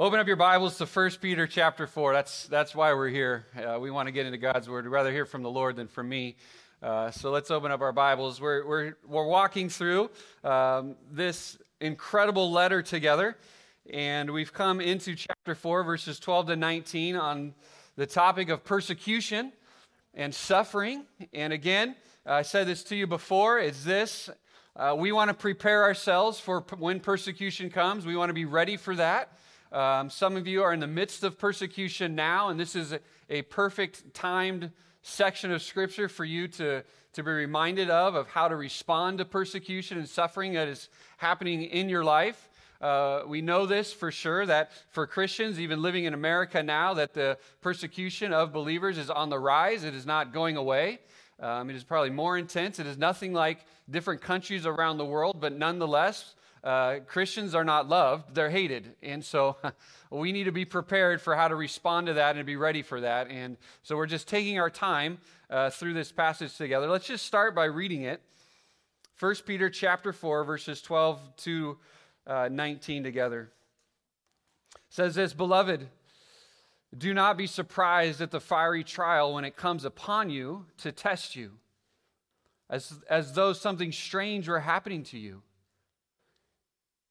Open up your Bibles to 1 Peter chapter 4. That's, that's why we're here. Uh, we want to get into God's Word. We'd rather hear from the Lord than from me. Uh, so let's open up our Bibles. We're, we're, we're walking through um, this incredible letter together, and we've come into chapter 4, verses 12 to 19, on the topic of persecution and suffering. And again, I said this to you before, it's this. Uh, we want to prepare ourselves for p- when persecution comes. We want to be ready for that. Um, some of you are in the midst of persecution now, and this is a, a, perfect timed section of Scripture for you to, to be reminded of, of how to respond to persecution and suffering that is happening in your life. Uh, we know this for sure that for Christians, even living in America now, that the persecution of believers is on the rise. It is not going away. Um, it is probably more intense. It is nothing like different countries around the world, but nonetheless, uh, Christians are not loved, they're hated. And so we need to be prepared for how to respond to that and be ready for that. And so we're just taking our time uh, through this passage together. Let's just start by reading it. 1 Peter chapter 4, verses 12 to uh, 19 together. It says this, Beloved, do not be surprised at the fiery trial when it comes upon you to test you, as, as though something strange were happening to you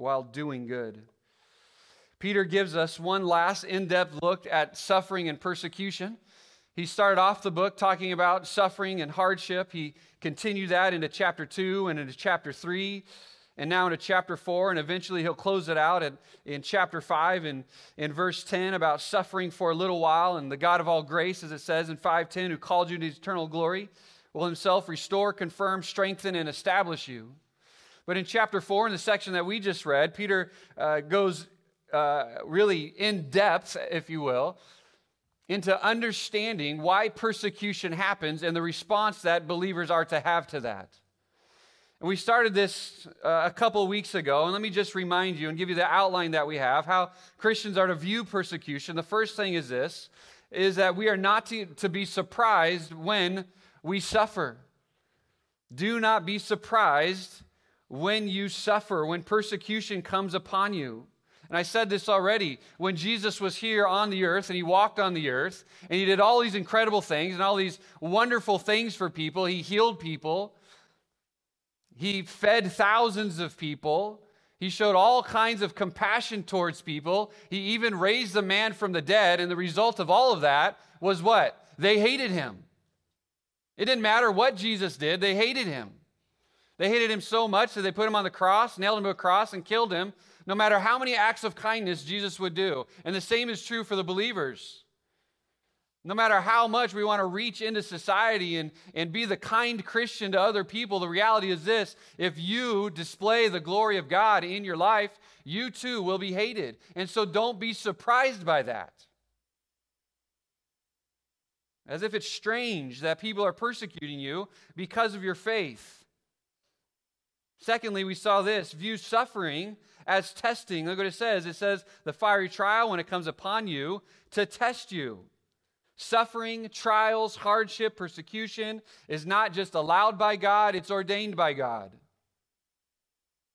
while doing good. Peter gives us one last in depth look at suffering and persecution. He started off the book talking about suffering and hardship. He continued that into chapter 2 and into chapter 3 and now into chapter 4 and eventually he'll close it out at, in chapter 5 and in verse 10 about suffering for a little while and the god of all grace as it says in 510 who called you to eternal glory will himself restore confirm strengthen and establish you but in chapter 4, in the section that we just read, Peter uh, goes uh, really in depth, if you will, into understanding why persecution happens and the response that believers are to have to that. And we started this uh, a couple weeks ago, and let me just remind you and give you the outline that we have how Christians are to view persecution. The first thing is this is that we are not to, to be surprised when we suffer. Do not be surprised when you suffer, when persecution comes upon you. And I said this already. When Jesus was here on the earth and he walked on the earth and he did all these incredible things and all these wonderful things for people, he healed people, he fed thousands of people, he showed all kinds of compassion towards people, he even raised the man from the dead. And the result of all of that was what? They hated him. It didn't matter what Jesus did, they hated him. They hated him so much that they put him on the cross, nailed him to a cross, and killed him, no matter how many acts of kindness Jesus would do. And the same is true for the believers. No matter how much we want to reach into society and, and be the kind Christian to other people, the reality is this if you display the glory of God in your life, you too will be hated. And so don't be surprised by that. As if it's strange that people are persecuting you because of your faith. Secondly, we saw this view suffering as testing. Look what it says. It says, the fiery trial when it comes upon you to test you. Suffering, trials, hardship, persecution is not just allowed by God, it's ordained by God.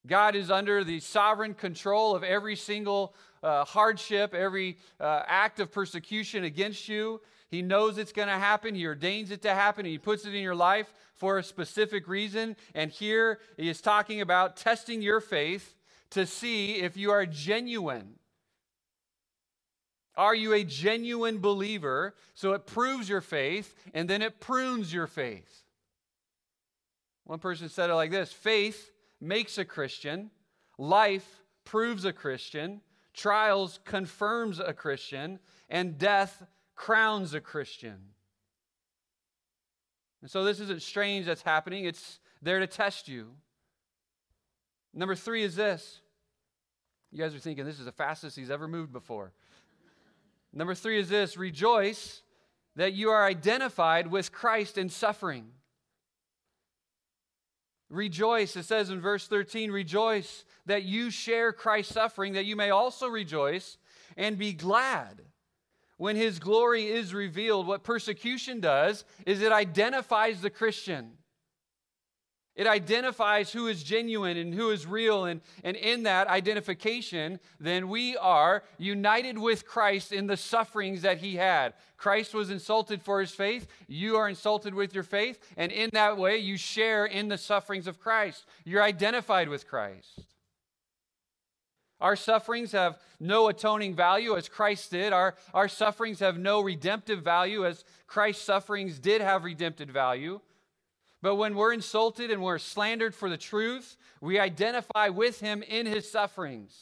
God is under the sovereign control of every single uh, hardship, every uh, act of persecution against you. He knows it's going to happen. He ordains it to happen. He puts it in your life for a specific reason. And here he is talking about testing your faith to see if you are genuine. Are you a genuine believer? So it proves your faith and then it prunes your faith. One person said it like this faith makes a Christian, life proves a Christian, trials confirms a Christian, and death crowns a Christian. And so this isn't strange that's happening, it's there to test you. Number three is this. You guys are thinking this is the fastest he's ever moved before. Number three is this rejoice that you are identified with Christ in suffering. Rejoice, it says in verse 13, rejoice that you share Christ's suffering, that you may also rejoice and be glad when his glory is revealed. What persecution does is it identifies the Christian. It identifies who is genuine and who is real. And, and in that identification, then we are united with Christ in the sufferings that he had. Christ was insulted for his faith. You are insulted with your faith. And in that way, you share in the sufferings of Christ. You're identified with Christ. Our sufferings have no atoning value as Christ did. Our, our sufferings have no redemptive value as Christ's sufferings did have redemptive value. But when we're insulted and we're slandered for the truth, we identify with him in his sufferings.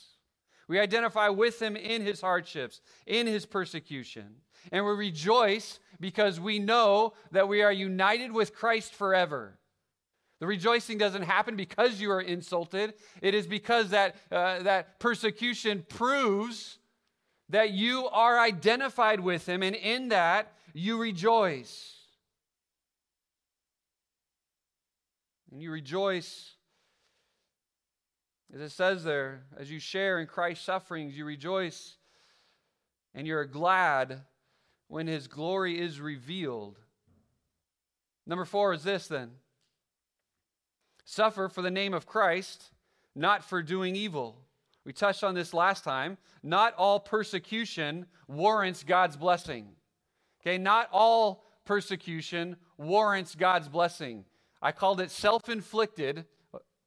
We identify with him in his hardships, in his persecution. And we rejoice because we know that we are united with Christ forever. The rejoicing doesn't happen because you are insulted. It is because that, uh, that persecution proves that you are identified with him, and in that you rejoice. and you rejoice. As it says there, as you share in Christ's sufferings, you rejoice and you're glad when his glory is revealed. Number four is this then suffer for the name of Christ, not for doing evil. We touched on this last time. Not all persecution warrants God's blessing. Okay, not all persecution warrants God's blessing. I called it self inflicted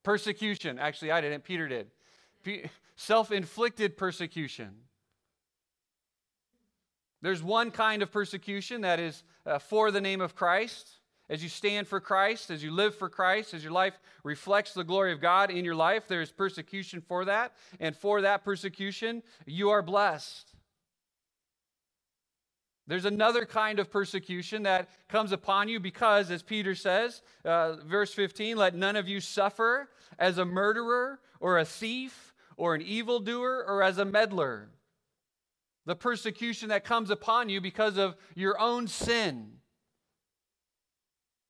persecution. Actually, I didn't, Peter did. self inflicted persecution. There's one kind of persecution that is uh, for the name of Christ. As you stand for Christ, as you live for Christ, as your life reflects the glory of God in your life, there is persecution for that. And for that persecution, you are blessed. There's another kind of persecution that comes upon you because, as Peter says, uh, verse 15, let none of you suffer as a murderer or a thief or an evildoer or as a meddler. The persecution that comes upon you because of your own sin.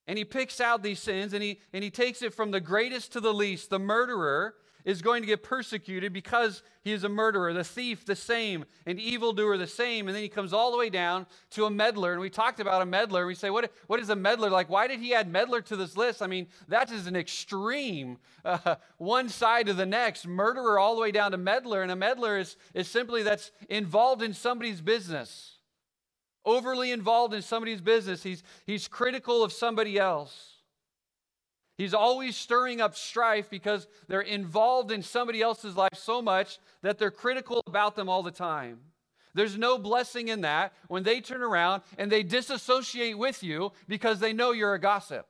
And he picks out these sins and he, and he takes it from the greatest to the least. The murderer is going to get persecuted because he is a murderer, the thief, the same, an evildoer, the same. And then he comes all the way down to a meddler. And we talked about a meddler. We say, what, what is a meddler? Like, why did he add meddler to this list? I mean, that is an extreme, uh, one side to the next, murderer all the way down to meddler. And a meddler is, is simply that's involved in somebody's business, overly involved in somebody's business. He's, he's critical of somebody else. He's always stirring up strife because they're involved in somebody else's life so much that they're critical about them all the time. There's no blessing in that when they turn around and they disassociate with you because they know you're a gossip.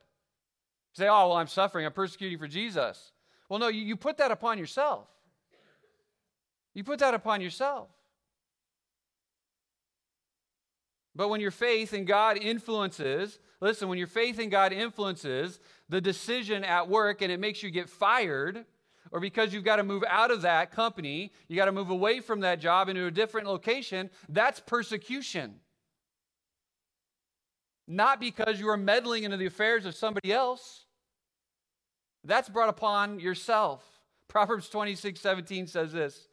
say, oh, well, I'm suffering, I'm persecuting for Jesus. Well, no, you, you put that upon yourself. You put that upon yourself. But when your faith in God influences, listen, when your faith in God influences the decision at work and it makes you get fired, or because you've got to move out of that company, you got to move away from that job into a different location, that's persecution. Not because you are meddling into the affairs of somebody else. That's brought upon yourself. Proverbs 26 17 says this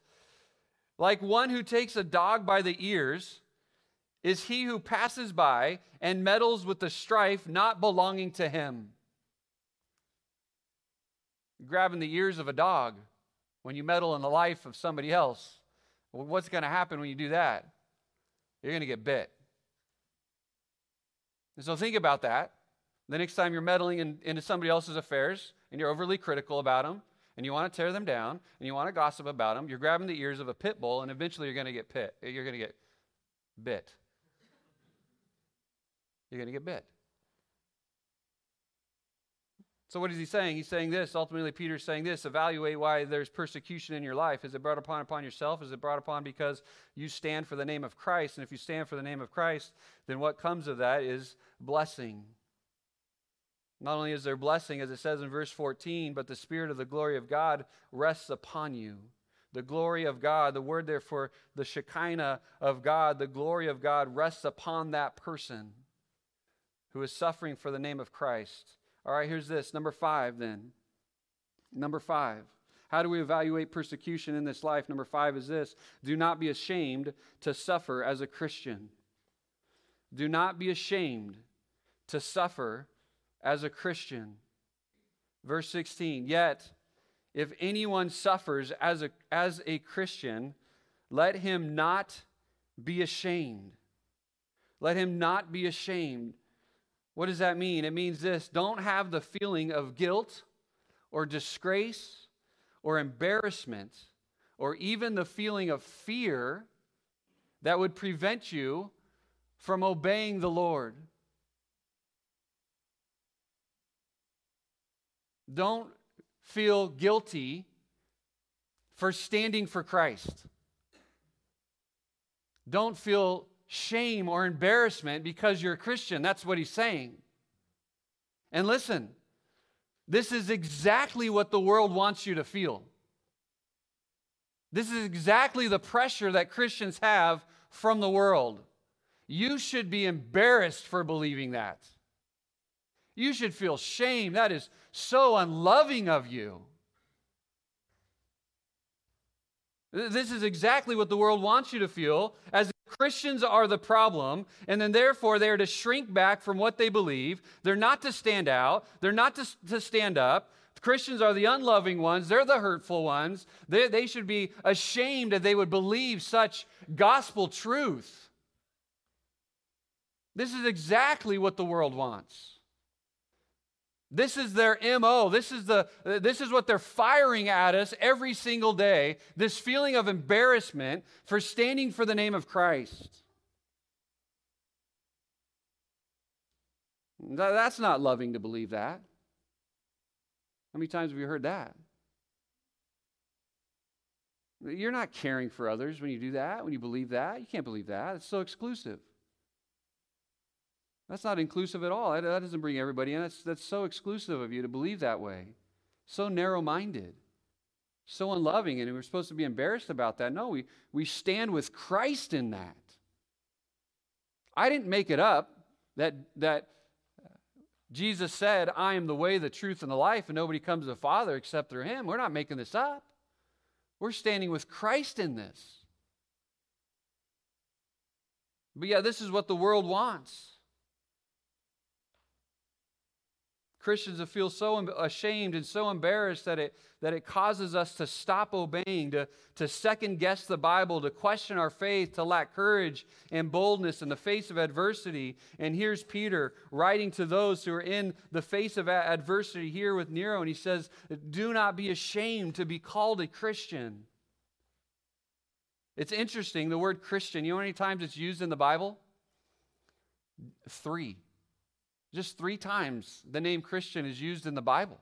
Like one who takes a dog by the ears is he who passes by and meddles with the strife not belonging to him grabbing the ears of a dog when you meddle in the life of somebody else. What's going to happen when you do that? You're going to get bit. And so think about that. The next time you're meddling in, into somebody else's affairs and you're overly critical about them and you want to tear them down and you want to gossip about them, you're grabbing the ears of a pit bull and eventually you're going to get pit. You're going to get bit. You're going to get bit. So, what is he saying? He's saying this. Ultimately, Peter's saying this evaluate why there's persecution in your life. Is it brought upon upon yourself? Is it brought upon because you stand for the name of Christ? And if you stand for the name of Christ, then what comes of that is blessing. Not only is there blessing, as it says in verse 14, but the Spirit of the glory of God rests upon you. The glory of God, the word there for the Shekinah of God, the glory of God rests upon that person who is suffering for the name of Christ. All right, here's this. Number five, then. Number five. How do we evaluate persecution in this life? Number five is this do not be ashamed to suffer as a Christian. Do not be ashamed to suffer as a Christian. Verse 16, yet if anyone suffers as a, as a Christian, let him not be ashamed. Let him not be ashamed. What does that mean? It means this don't have the feeling of guilt or disgrace or embarrassment or even the feeling of fear that would prevent you from obeying the Lord. Don't feel guilty for standing for Christ. Don't feel shame or embarrassment because you're a Christian. That's what he's saying. And listen, this is exactly what the world wants you to feel. This is exactly the pressure that Christians have from the world. You should be embarrassed for believing that. You should feel shame. That is so unloving of you. This is exactly what the world wants you to feel as Christians are the problem, and then therefore they are to shrink back from what they believe. They're not to stand out, they're not to, to stand up. Christians are the unloving ones, they're the hurtful ones. They, they should be ashamed that they would believe such gospel truth. This is exactly what the world wants. This is their MO. This is, the, this is what they're firing at us every single day this feeling of embarrassment for standing for the name of Christ. That's not loving to believe that. How many times have you heard that? You're not caring for others when you do that, when you believe that. You can't believe that. It's so exclusive. That's not inclusive at all. That, doesn't bring everybody in. That's, that's so exclusive of you to believe that way. So narrow minded. So unloving. And we're supposed to be embarrassed about that. No, we, we stand with Christ in that. I didn't make it up that, that Jesus said, I am the way, the truth, and the life, and nobody comes to the Father except through Him. We're not making this up. We're standing with Christ in this. But yeah, this is what the world wants. Christians that feel so ashamed and so embarrassed that it, that it causes us to stop obeying, to, to second guess the Bible, to question our faith, to lack courage and boldness in the face of adversity. And here's Peter writing to those who are in the face of adversity here with Nero, and he says, Do not be ashamed to be called a Christian. It's interesting, the word Christian, you know how many times it's used in the Bible? Three. Just three times the name Christian is used in the Bible.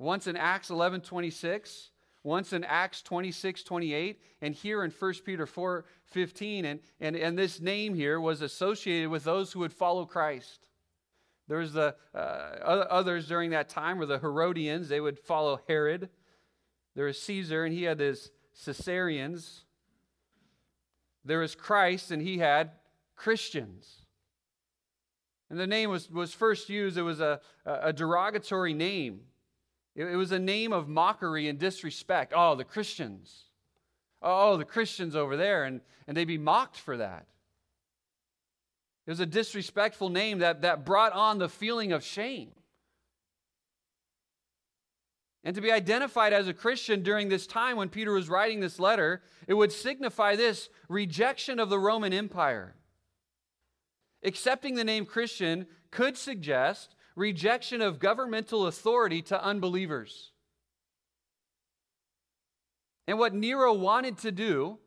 Once in Acts 11 26, once in Acts 26 28, and here in 1 Peter 4 15. And, and, and this name here was associated with those who would follow Christ. There was the uh, others during that time were the Herodians. They would follow Herod. There was Caesar, and he had his Caesarians. There was Christ, and he had Christians. And the name was, was first used, it was a, a derogatory name. It, it was a name of mockery and disrespect. Oh, the Christians. Oh, the Christians over there. And, and they'd be mocked for that. It was a disrespectful name that, that brought on the feeling of shame. And to be identified as a Christian during this time when Peter was writing this letter, it would signify this rejection of the Roman Empire. Accepting the name Christian could suggest rejection of governmental authority to unbelievers. And what Nero wanted to do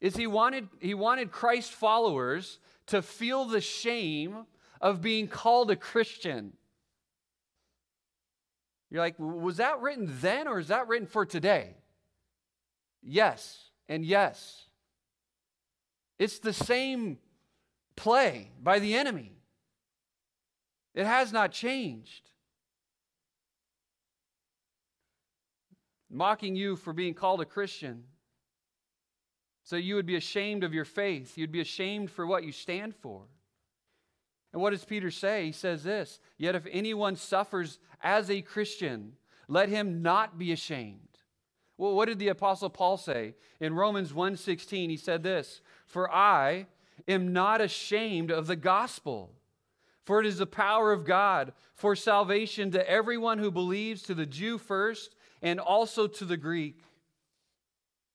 is he wanted, he wanted Christ followers to feel the shame of being called a Christian. You're like, was that written then or is that written for today? Yes, and yes. It's the same play by the enemy, it has not changed. Mocking you for being called a Christian. So you would be ashamed of your faith. You'd be ashamed for what you stand for. And what does Peter say? He says this Yet if anyone suffers as a Christian, let him not be ashamed. Well, what did the apostle Paul say? In Romans 1:16, he said this, "For I am not ashamed of the gospel, for it is the power of God for salvation to everyone who believes, to the Jew first, and also to the Greek."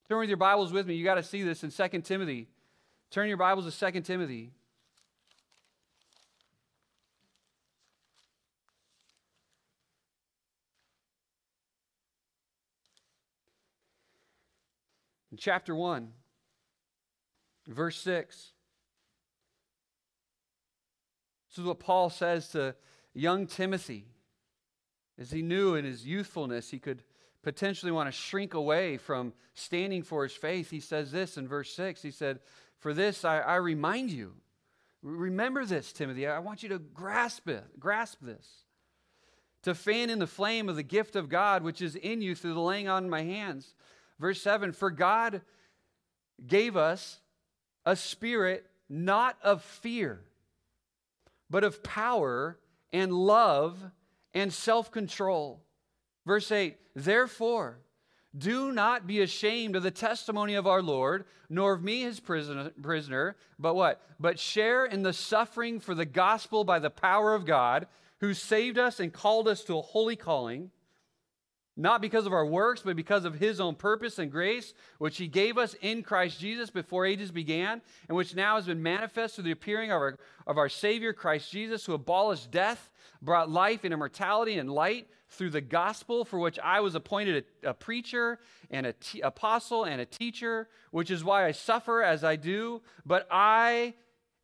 Turn with your Bibles with me. You got to see this in 2 Timothy. Turn your Bibles to 2 Timothy. In chapter 1, verse 6, this is what Paul says to young Timothy. As he knew in his youthfulness he could potentially want to shrink away from standing for his faith, he says this in verse 6. He said, For this I, I remind you. Remember this, Timothy. I want you to grasp it, grasp this. To fan in the flame of the gift of God which is in you through the laying on of my hands. Verse 7 For God gave us a spirit not of fear, but of power and love and self control. Verse 8 Therefore, do not be ashamed of the testimony of our Lord, nor of me his prisoner, prisoner, but what? But share in the suffering for the gospel by the power of God, who saved us and called us to a holy calling not because of our works, but because of his own purpose and grace, which he gave us in Christ Jesus before ages began, and which now has been manifest through the appearing of our, of our Savior, Christ Jesus, who abolished death, brought life and immortality and light through the gospel, for which I was appointed a, a preacher and an apostle and a teacher, which is why I suffer as I do, but I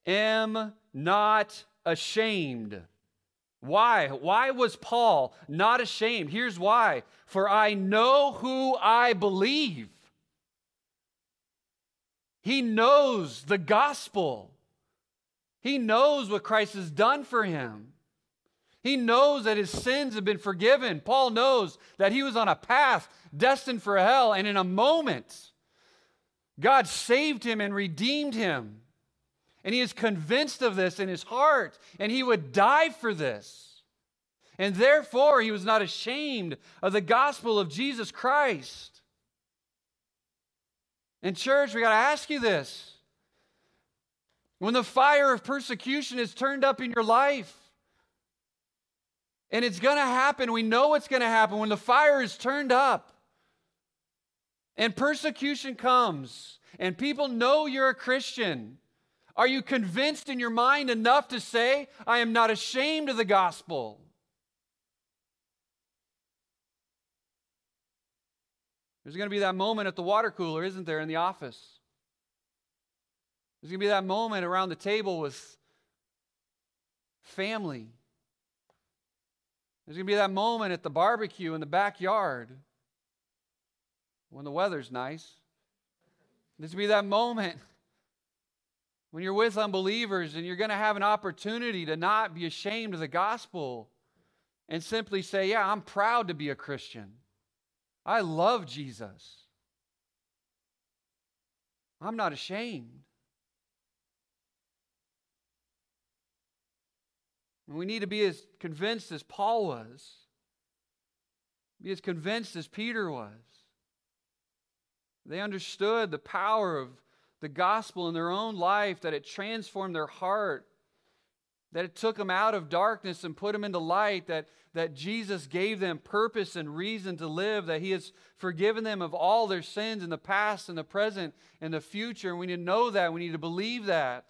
am not ashamed why? Why was Paul not ashamed? Here's why. For I know who I believe. He knows the gospel. He knows what Christ has done for him. He knows that his sins have been forgiven. Paul knows that he was on a path destined for hell, and in a moment, God saved him and redeemed him. And he is convinced of this in his heart, and he would die for this. And therefore, he was not ashamed of the gospel of Jesus Christ. And, church, we got to ask you this. When the fire of persecution is turned up in your life, and it's going to happen, we know it's going to happen. When the fire is turned up and persecution comes, and people know you're a Christian, are you convinced in your mind enough to say, I am not ashamed of the gospel? There's going to be that moment at the water cooler, isn't there, in the office? There's going to be that moment around the table with family. There's going to be that moment at the barbecue in the backyard when the weather's nice. There's going to be that moment when you're with unbelievers and you're going to have an opportunity to not be ashamed of the gospel and simply say, Yeah, I'm proud to be a Christian. I love Jesus. I'm not ashamed. And we need to be as convinced as Paul was, be as convinced as Peter was. They understood the power of the gospel in their own life, that it transformed their heart, that it took them out of darkness and put them into light, that, that Jesus gave them purpose and reason to live, that He has forgiven them of all their sins in the past and the present and the future. And we need to know that. We need to believe that.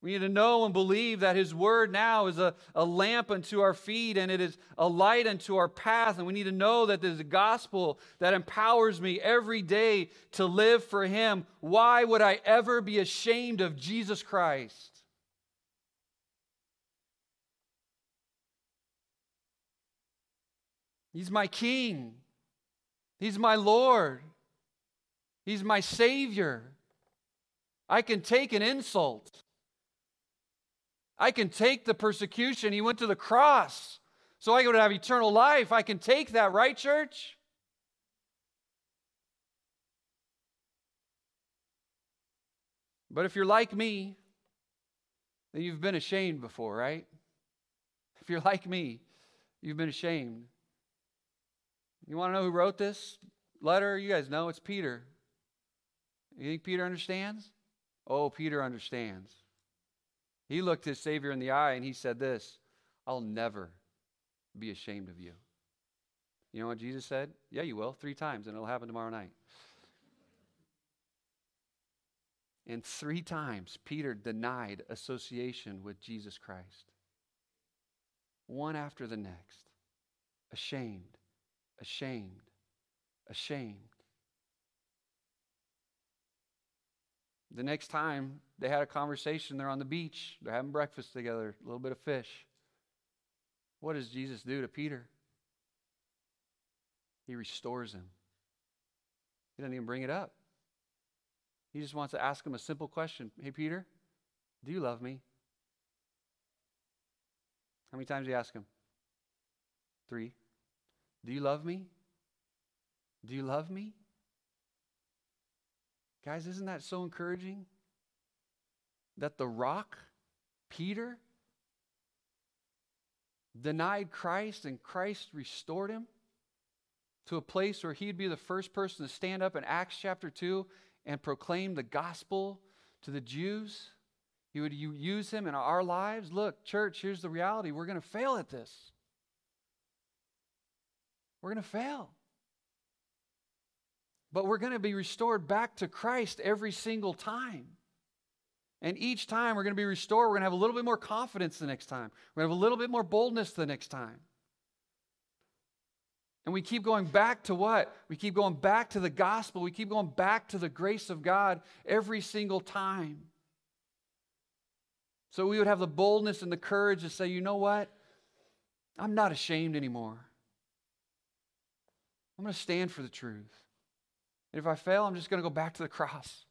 We need to know and believe that His Word now is a, a lamp unto our feet and it is a light unto our path. And we need to know that there's a gospel that empowers me every day to live for Him. Why would I ever be ashamed of Jesus Christ? He's my King, He's my Lord, He's my Savior. I can take an insult. I can take the persecution. He went to the cross so I could have eternal life. I can take that, right, church? But if you're like me, then you've been ashamed before, right? If you're like me, you've been ashamed. You want to know who wrote this letter? You guys know it's Peter. You think Peter understands? Oh, Peter understands. He looked his Savior in the eye and he said this I'll never be ashamed of you. You know what Jesus said? Yeah, you will, three times, and it'll happen tomorrow night. And three times, Peter denied association with Jesus Christ. One after the next. Ashamed, ashamed, ashamed. The next time they had a conversation, they're on the beach, they're having breakfast together, a little bit of fish. What does Jesus do to Peter? He restores him. He doesn't even bring it up. He just wants to ask him a simple question Hey, Peter, do you love me? How many times do you ask him? Three. Do you love me? Do you love me? Guys, isn't that so encouraging? That the rock, Peter, denied Christ and Christ restored him to a place where he'd be the first person to stand up in Acts chapter 2 and proclaim the gospel to the Jews. He would use him in our lives. Look, church, here's the reality we're going to fail at this. We're going to fail. But we're going to be restored back to Christ every single time. And each time we're going to be restored, we're going to have a little bit more confidence the next time. We're going to have a little bit more boldness the next time. And we keep going back to what? We keep going back to the gospel. We keep going back to the grace of God every single time. So we would have the boldness and the courage to say, you know what? I'm not ashamed anymore. I'm going to stand for the truth. And if I fail, I'm just going to go back to the cross.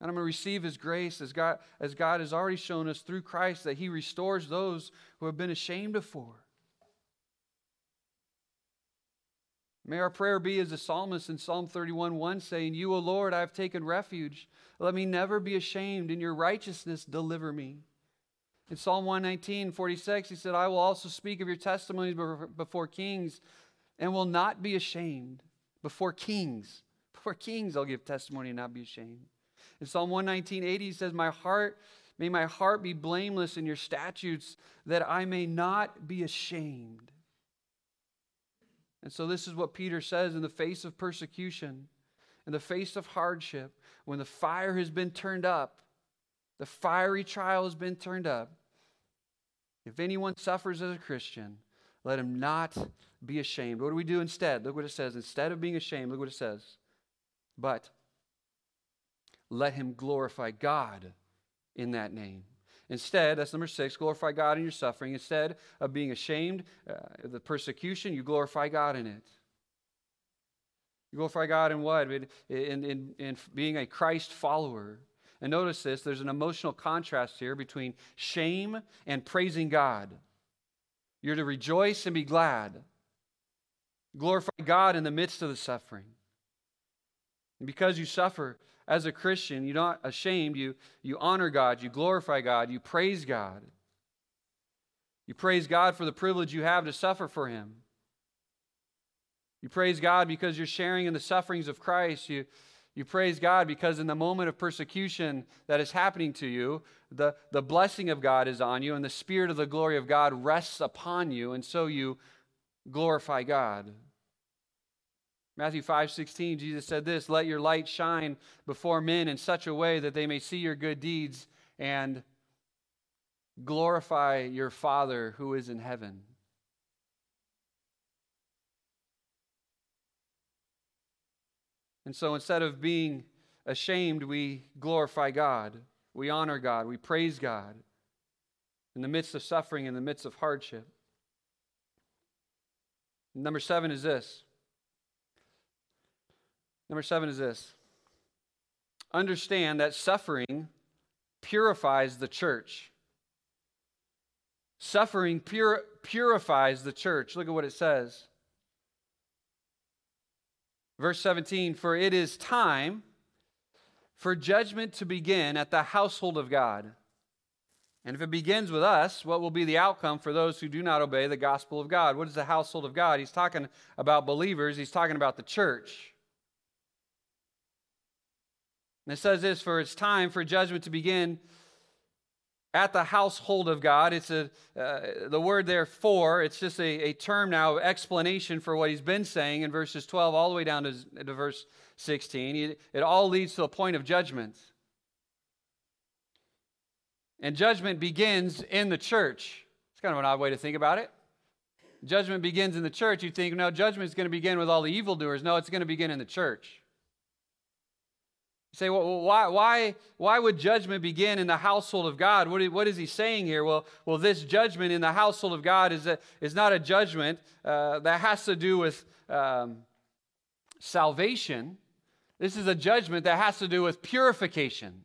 And I'm going to receive His grace as God, as God has already shown us through Christ that He restores those who have been ashamed before. May our prayer be as the psalmist in Psalm 31 1 saying, You, O Lord, I have taken refuge. Let me never be ashamed. In your righteousness, deliver me. In Psalm 119, 46, he said, I will also speak of your testimonies before kings and will not be ashamed before kings. Before kings, I'll give testimony and not be ashamed. In Psalm 119, 80, he says, My heart, may my heart be blameless in your statutes, that I may not be ashamed. And so, this is what Peter says in the face of persecution, in the face of hardship, when the fire has been turned up, the fiery trial has been turned up. If anyone suffers as a Christian, let him not be ashamed. What do we do instead? Look what it says. Instead of being ashamed, look what it says. But let him glorify God in that name. Instead, that's number six, glorify God in your suffering. Instead of being ashamed uh, of the persecution, you glorify God in it. You glorify God in what? In, in, in being a Christ follower. And notice this there's an emotional contrast here between shame and praising God. You're to rejoice and be glad. Glorify God in the midst of the suffering. And because you suffer as a Christian, you're not ashamed. You, you honor God, you glorify God, you praise God. You praise God for the privilege you have to suffer for Him. You praise God because you're sharing in the sufferings of Christ. You, you praise God because in the moment of persecution that is happening to you, the, the blessing of God is on you and the spirit of the glory of God rests upon you, and so you glorify God. Matthew 5 16, Jesus said this Let your light shine before men in such a way that they may see your good deeds and glorify your Father who is in heaven. And so instead of being ashamed, we glorify God. We honor God. We praise God in the midst of suffering, in the midst of hardship. Number seven is this. Number seven is this. Understand that suffering purifies the church. Suffering pur- purifies the church. Look at what it says. Verse 17 For it is time for judgment to begin at the household of God. And if it begins with us, what will be the outcome for those who do not obey the gospel of God? What is the household of God? He's talking about believers, he's talking about the church. And it says this For it's time for judgment to begin at the household of God. It's a, uh, the word there for, it's just a, a term now, explanation for what he's been saying in verses 12 all the way down to, to verse 16. It, it all leads to a point of judgment. And judgment begins in the church. It's kind of an odd way to think about it. Judgment begins in the church. You think, no, is going to begin with all the evildoers. No, it's going to begin in the church. You say, well, why, why, why would judgment begin in the household of God? What, what is he saying here? Well, well, this judgment in the household of God is, a, is not a judgment uh, that has to do with um, salvation. This is a judgment that has to do with purification.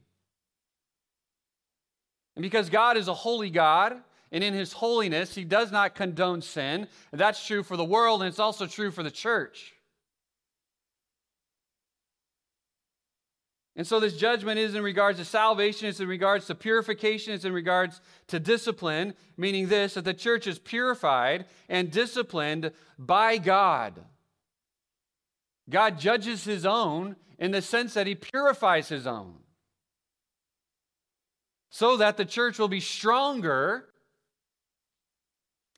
And because God is a holy God, and in his holiness, he does not condone sin. And that's true for the world, and it's also true for the church. And so this judgment is in regards to salvation, it's in regards to purification, it's in regards to discipline, meaning this that the church is purified and disciplined by God. God judges his own in the sense that he purifies his own. So that the church will be stronger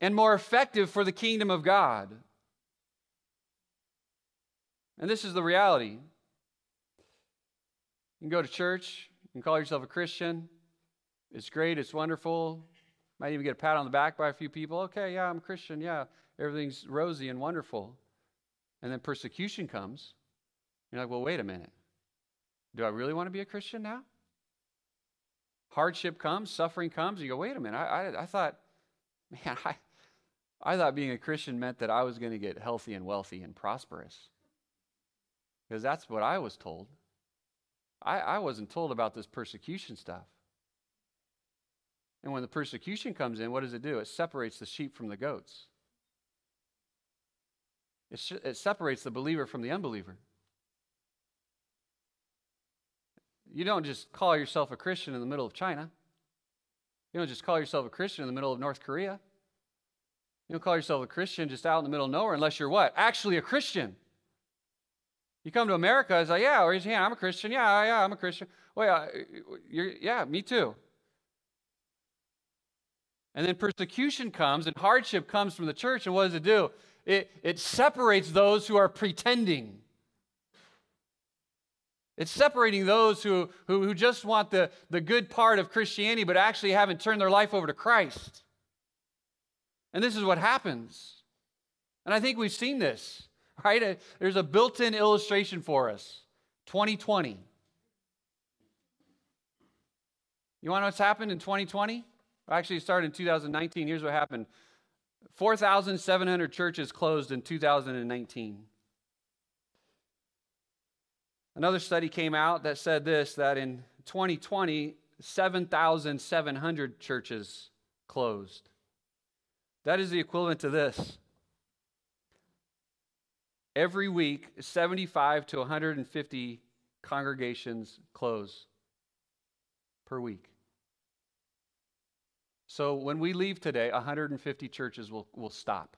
and more effective for the kingdom of God. And this is the reality. You can go to church, you can call yourself a Christian. It's great, it's wonderful. Might even get a pat on the back by a few people. Okay, yeah, I'm a Christian. Yeah, everything's rosy and wonderful. And then persecution comes. You're like, well, wait a minute. Do I really want to be a Christian now? Hardship comes, suffering comes. You go, wait a minute. I, I, I thought, man, I, I thought being a Christian meant that I was going to get healthy and wealthy and prosperous. Because that's what I was told. I, I wasn't told about this persecution stuff. And when the persecution comes in, what does it do? It separates the sheep from the goats. It, sh- it separates the believer from the unbeliever. You don't just call yourself a Christian in the middle of China. You don't just call yourself a Christian in the middle of North Korea. You don't call yourself a Christian just out in the middle of nowhere unless you're what? Actually a Christian. You come to America, it's like, yeah, raise your. I'm a Christian. Yeah, yeah, I'm a Christian. Well, yeah, you're, yeah, me too. And then persecution comes and hardship comes from the church, and what does it do? It, it separates those who are pretending. It's separating those who, who, who just want the, the good part of Christianity, but actually haven't turned their life over to Christ. And this is what happens. And I think we've seen this right? There's a built in illustration for us 2020. You want to know what's happened in 2020? Actually, it started in 2019. Here's what happened 4,700 churches closed in 2019. Another study came out that said this that in 2020, 7,700 churches closed. That is the equivalent to this Every week, 75 to 150 congregations close per week. So when we leave today, 150 churches will, will stop.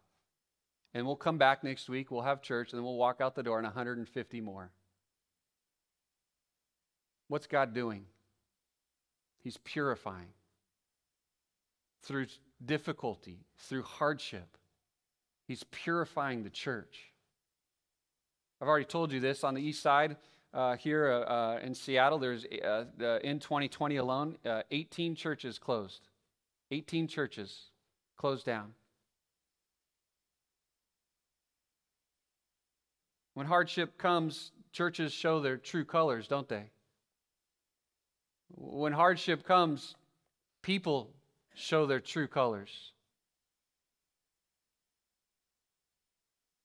And we'll come back next week, we'll have church, and then we'll walk out the door and 150 more. What's God doing? He's purifying through difficulty, through hardship. He's purifying the church. I've already told you this on the east side. uh, here uh, uh in Seattle, there's uh, in 2020 alone, uh, 18 churches closed. 18 churches closed down. When hardship comes, churches show their true colors, don't they? When hardship comes, people show their true colors.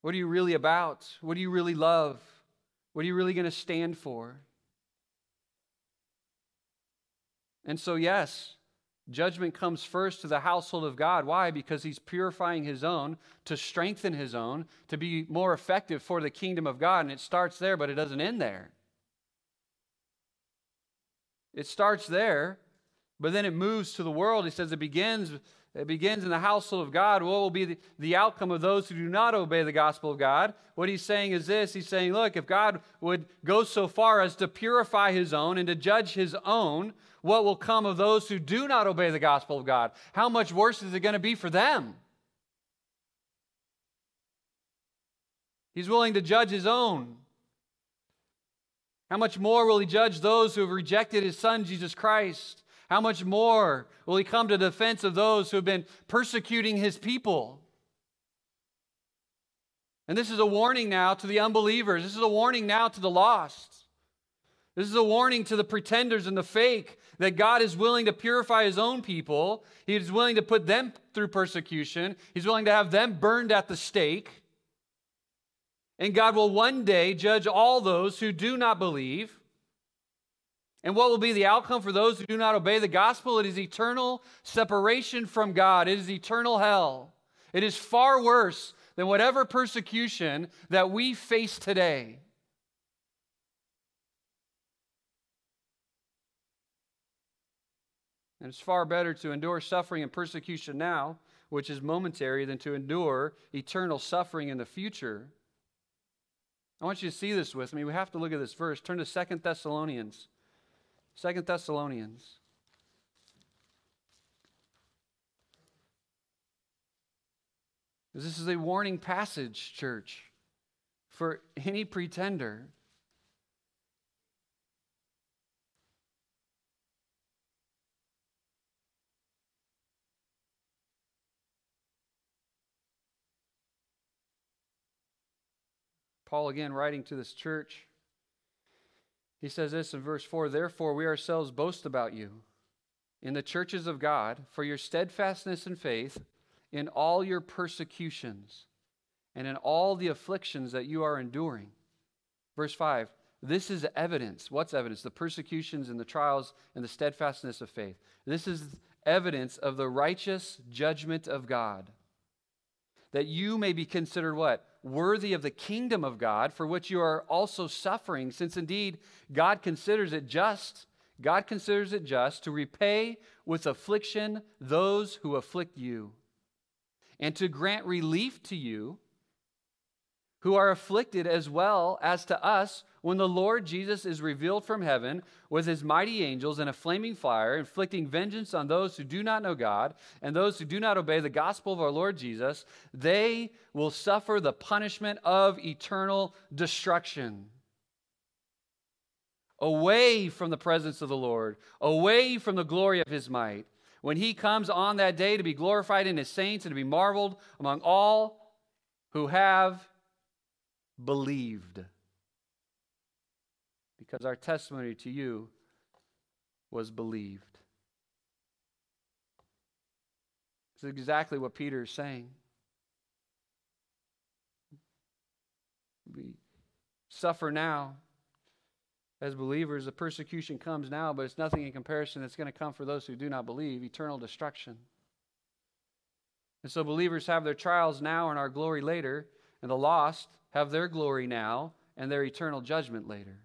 What are you really about? What do you really love? What are you really going to stand for? And so, yes, judgment comes first to the household of God. Why? Because he's purifying his own to strengthen his own, to be more effective for the kingdom of God. And it starts there, but it doesn't end there. It starts there, but then it moves to the world. He says it begins it begins in the household of God. What will be the, the outcome of those who do not obey the gospel of God? What he's saying is this He's saying, look, if God would go so far as to purify his own and to judge his own, what will come of those who do not obey the gospel of God? How much worse is it going to be for them? He's willing to judge his own. How much more will he judge those who have rejected his son, Jesus Christ? How much more will he come to the defense of those who have been persecuting his people? And this is a warning now to the unbelievers. This is a warning now to the lost. This is a warning to the pretenders and the fake that God is willing to purify his own people. He is willing to put them through persecution. He's willing to have them burned at the stake. And God will one day judge all those who do not believe. And what will be the outcome for those who do not obey the gospel? It is eternal separation from God, it is eternal hell. It is far worse than whatever persecution that we face today. And it's far better to endure suffering and persecution now, which is momentary, than to endure eternal suffering in the future. I want you to see this with me. We have to look at this verse. Turn to Second Thessalonians Second Thessalonians. This is a warning passage, church, for any pretender. Paul again writing to this church. He says this in verse 4 Therefore, we ourselves boast about you in the churches of God for your steadfastness and faith in all your persecutions and in all the afflictions that you are enduring. Verse 5 This is evidence. What's evidence? The persecutions and the trials and the steadfastness of faith. This is evidence of the righteous judgment of God. That you may be considered what? worthy of the kingdom of God, for which you are also suffering, since indeed God considers it just. God considers it just to repay with affliction those who afflict you, and to grant relief to you who are afflicted as well as to us when the Lord Jesus is revealed from heaven with his mighty angels in a flaming fire, inflicting vengeance on those who do not know God and those who do not obey the gospel of our Lord Jesus, they will suffer the punishment of eternal destruction. Away from the presence of the Lord, away from the glory of his might. When he comes on that day to be glorified in his saints and to be marveled among all who have believed because our testimony to you was believed. This is exactly what Peter is saying. We suffer now as believers. The persecution comes now, but it's nothing in comparison that's going to come for those who do not believe eternal destruction. And so believers have their trials now and our glory later, and the lost have their glory now and their eternal judgment later.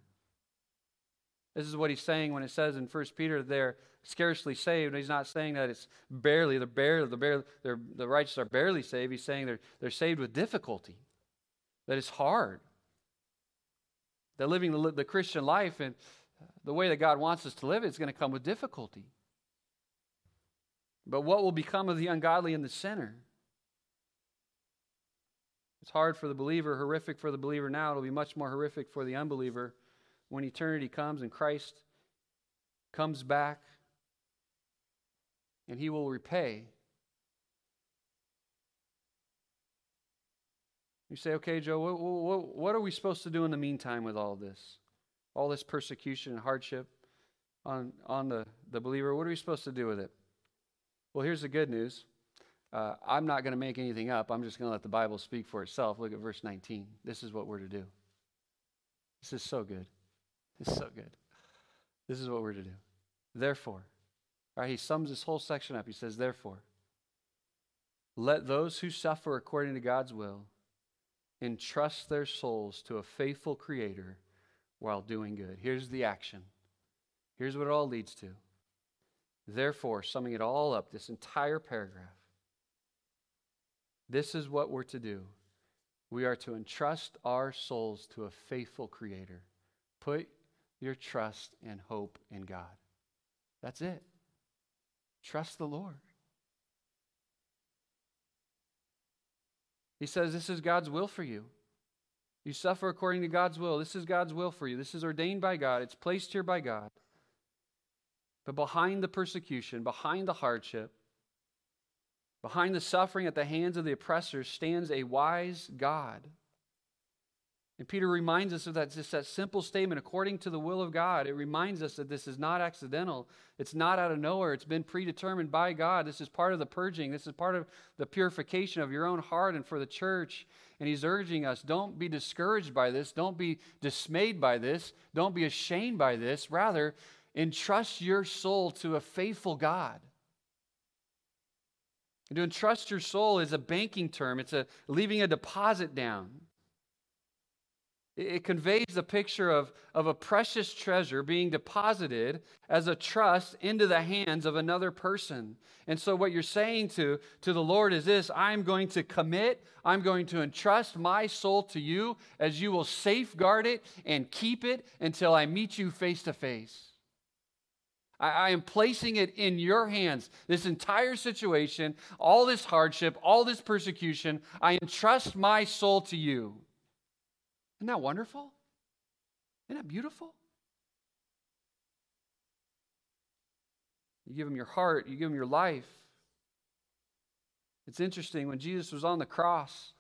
This is what he's saying when it says in 1 Peter they're scarcely saved. He's not saying that it's barely, they're barely, the, barely, they're, the righteous are barely saved. He's saying they're, they're saved with difficulty, that it's hard. That living the, the Christian life and the way that God wants us to live is going to come with difficulty. But what will become of the ungodly and the sinner? It's hard for the believer, horrific for the believer now. It'll be much more horrific for the unbeliever when eternity comes and Christ comes back and he will repay. You say, okay, Joe, what, what, what, are we supposed to do in the meantime with all this? All this persecution and hardship on, on the, the believer? What are we supposed to do with it? Well, here's the good news. Uh, I'm not going to make anything up. I'm just going to let the Bible speak for itself. Look at verse 19. This is what we're to do. This is so good. It's so good. This is what we're to do. Therefore, all right, he sums this whole section up. He says, Therefore, let those who suffer according to God's will entrust their souls to a faithful Creator while doing good. Here's the action. Here's what it all leads to. Therefore, summing it all up, this entire paragraph, this is what we're to do. We are to entrust our souls to a faithful Creator. Put your trust and hope in God. That's it. Trust the Lord. He says this is God's will for you. You suffer according to God's will. This is God's will for you. This is ordained by God, it's placed here by God. But behind the persecution, behind the hardship, behind the suffering at the hands of the oppressors stands a wise God and Peter reminds us of that, just that simple statement, according to the will of God. It reminds us that this is not accidental. It's not out of nowhere. It's been predetermined by God. This is part of the purging. This is part of the purification of your own heart and for the church. And he's urging us don't be discouraged by this. Don't be dismayed by this. Don't be ashamed by this. Rather, entrust your soul to a faithful God. To entrust your soul is a banking term, it's a leaving a deposit down. It conveys the picture of, of a precious treasure being deposited as a trust into the hands of another person. And so, what you're saying to, to the Lord is this I'm going to commit, I'm going to entrust my soul to you as you will safeguard it and keep it until I meet you face to face. I, am placing it in your hands. This entire situation, all this hardship, all this persecution, I entrust my soul to you. Isn't that wonderful? Isn't that beautiful? You give him your heart, you give him your life. It's interesting when Jesus was on the cross,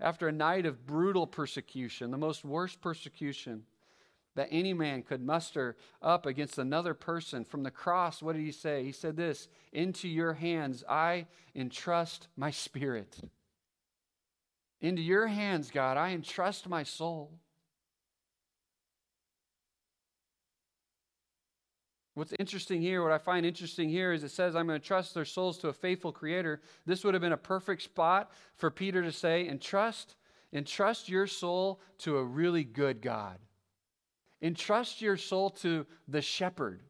after a night of brutal persecution, the most worst persecution that any man could muster up against another person from the cross, what did he say? He said this Into your hands I entrust my spirit. Into your hands, God, I entrust my soul. What's interesting here, what I find interesting here is it says, I'm going to trust their souls to a faithful creator. This would have been a perfect spot for Peter to say, entrust, entrust your soul to a really good God. Entrust your soul to the shepherd.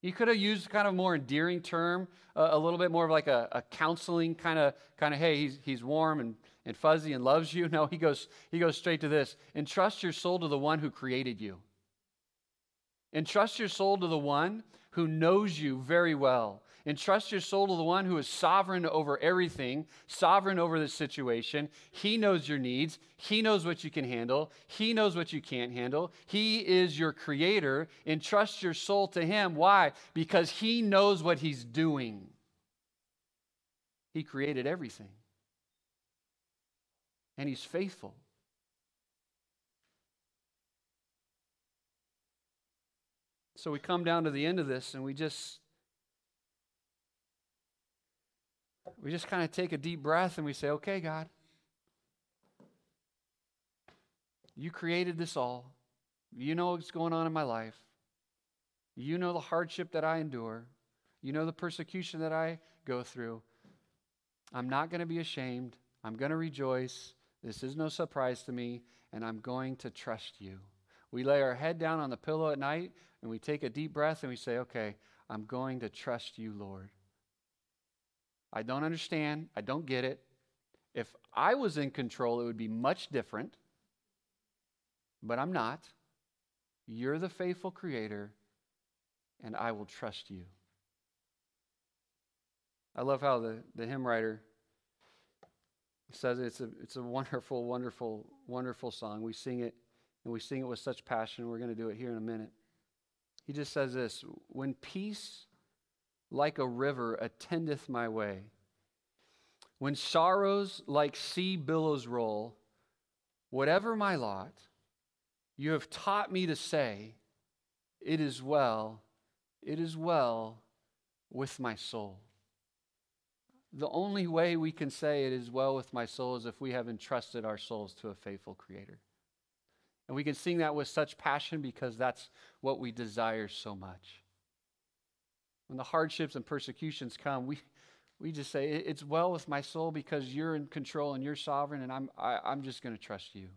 He could have used kind of more endearing term, a little bit more of like a, a counseling kind of, kind of, hey, he's, he's warm and and fuzzy and loves you. No, he goes, he goes straight to this. Entrust your soul to the one who created you. Entrust your soul to the one who knows you very well. Entrust your soul to the one who is sovereign over everything, sovereign over the situation. He knows your needs. He knows what you can handle. He knows what you can't handle. He is your creator. Entrust your soul to him. Why? Because he knows what he's doing. He created everything and He's faithful. So we come down to the end of this and we just we just kind of take a deep breath and we say, "Okay, God, you created this all. You know what's going on in my life. You know the hardship that I endure. You know the persecution that I go through. I'm not going to be ashamed. I'm going to rejoice. This is no surprise to me, and I'm going to trust you. We lay our head down on the pillow at night and we take a deep breath and we say, Okay, I'm going to trust you, Lord. I don't understand. I don't get it. If I was in control, it would be much different, but I'm not. You're the faithful creator, and I will trust you. I love how the, the hymn writer says it's a, it's a wonderful, wonderful, wonderful song. We sing it And we sing it with such passion. We're going to do it here in a minute. He just says this When peace like a river attendeth my way, when sorrows like sea billows roll, whatever my lot, you have taught me to say, It is well, it is well with my soul. The only way we can say it is well with my soul is if we have entrusted our souls to a faithful Creator. And we can sing that with such passion because that's what we desire so much. When the hardships and persecutions come, we, we just say, It's well with my soul because you're in control and you're sovereign, and I'm, I, am i am just going to trust you.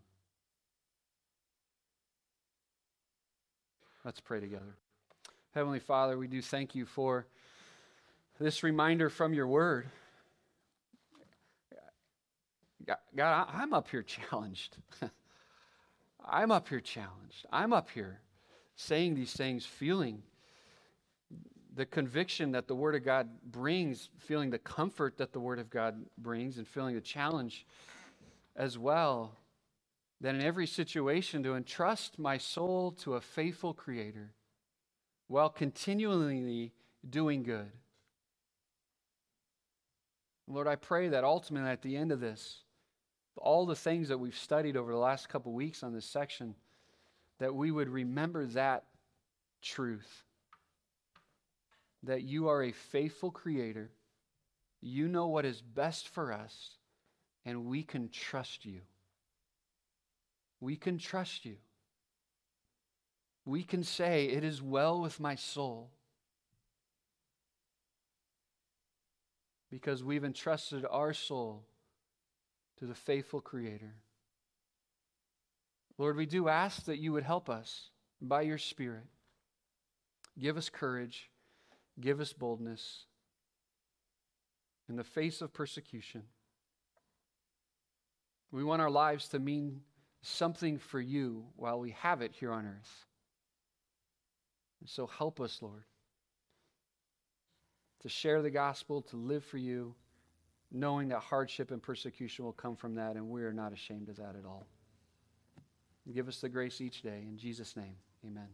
Let's pray together. Heavenly Father, we do thank you for this reminder from your word. God, I'm up here challenged. I'm up here challenged. I'm up here saying these things, feeling the conviction that the Word of God brings, feeling the comfort that the Word of God brings, and feeling the challenge as well. That in every situation, to entrust my soul to a faithful Creator while continually doing good. Lord, I pray that ultimately at the end of this, all the things that we've studied over the last couple weeks on this section, that we would remember that truth. That you are a faithful creator, you know what is best for us, and we can trust you. We can trust you. We can say, It is well with my soul. Because we've entrusted our soul to the faithful Creator. Lord, we do ask that you would help us by your Spirit. Give us courage, give us boldness in the face of persecution. We want our lives to mean something for you while we have it here on earth. And so help us, Lord, to share the gospel, to live for you knowing that hardship and persecution will come from that, and we are not ashamed of that at all. Give us the grace each day. In Jesus' name, amen.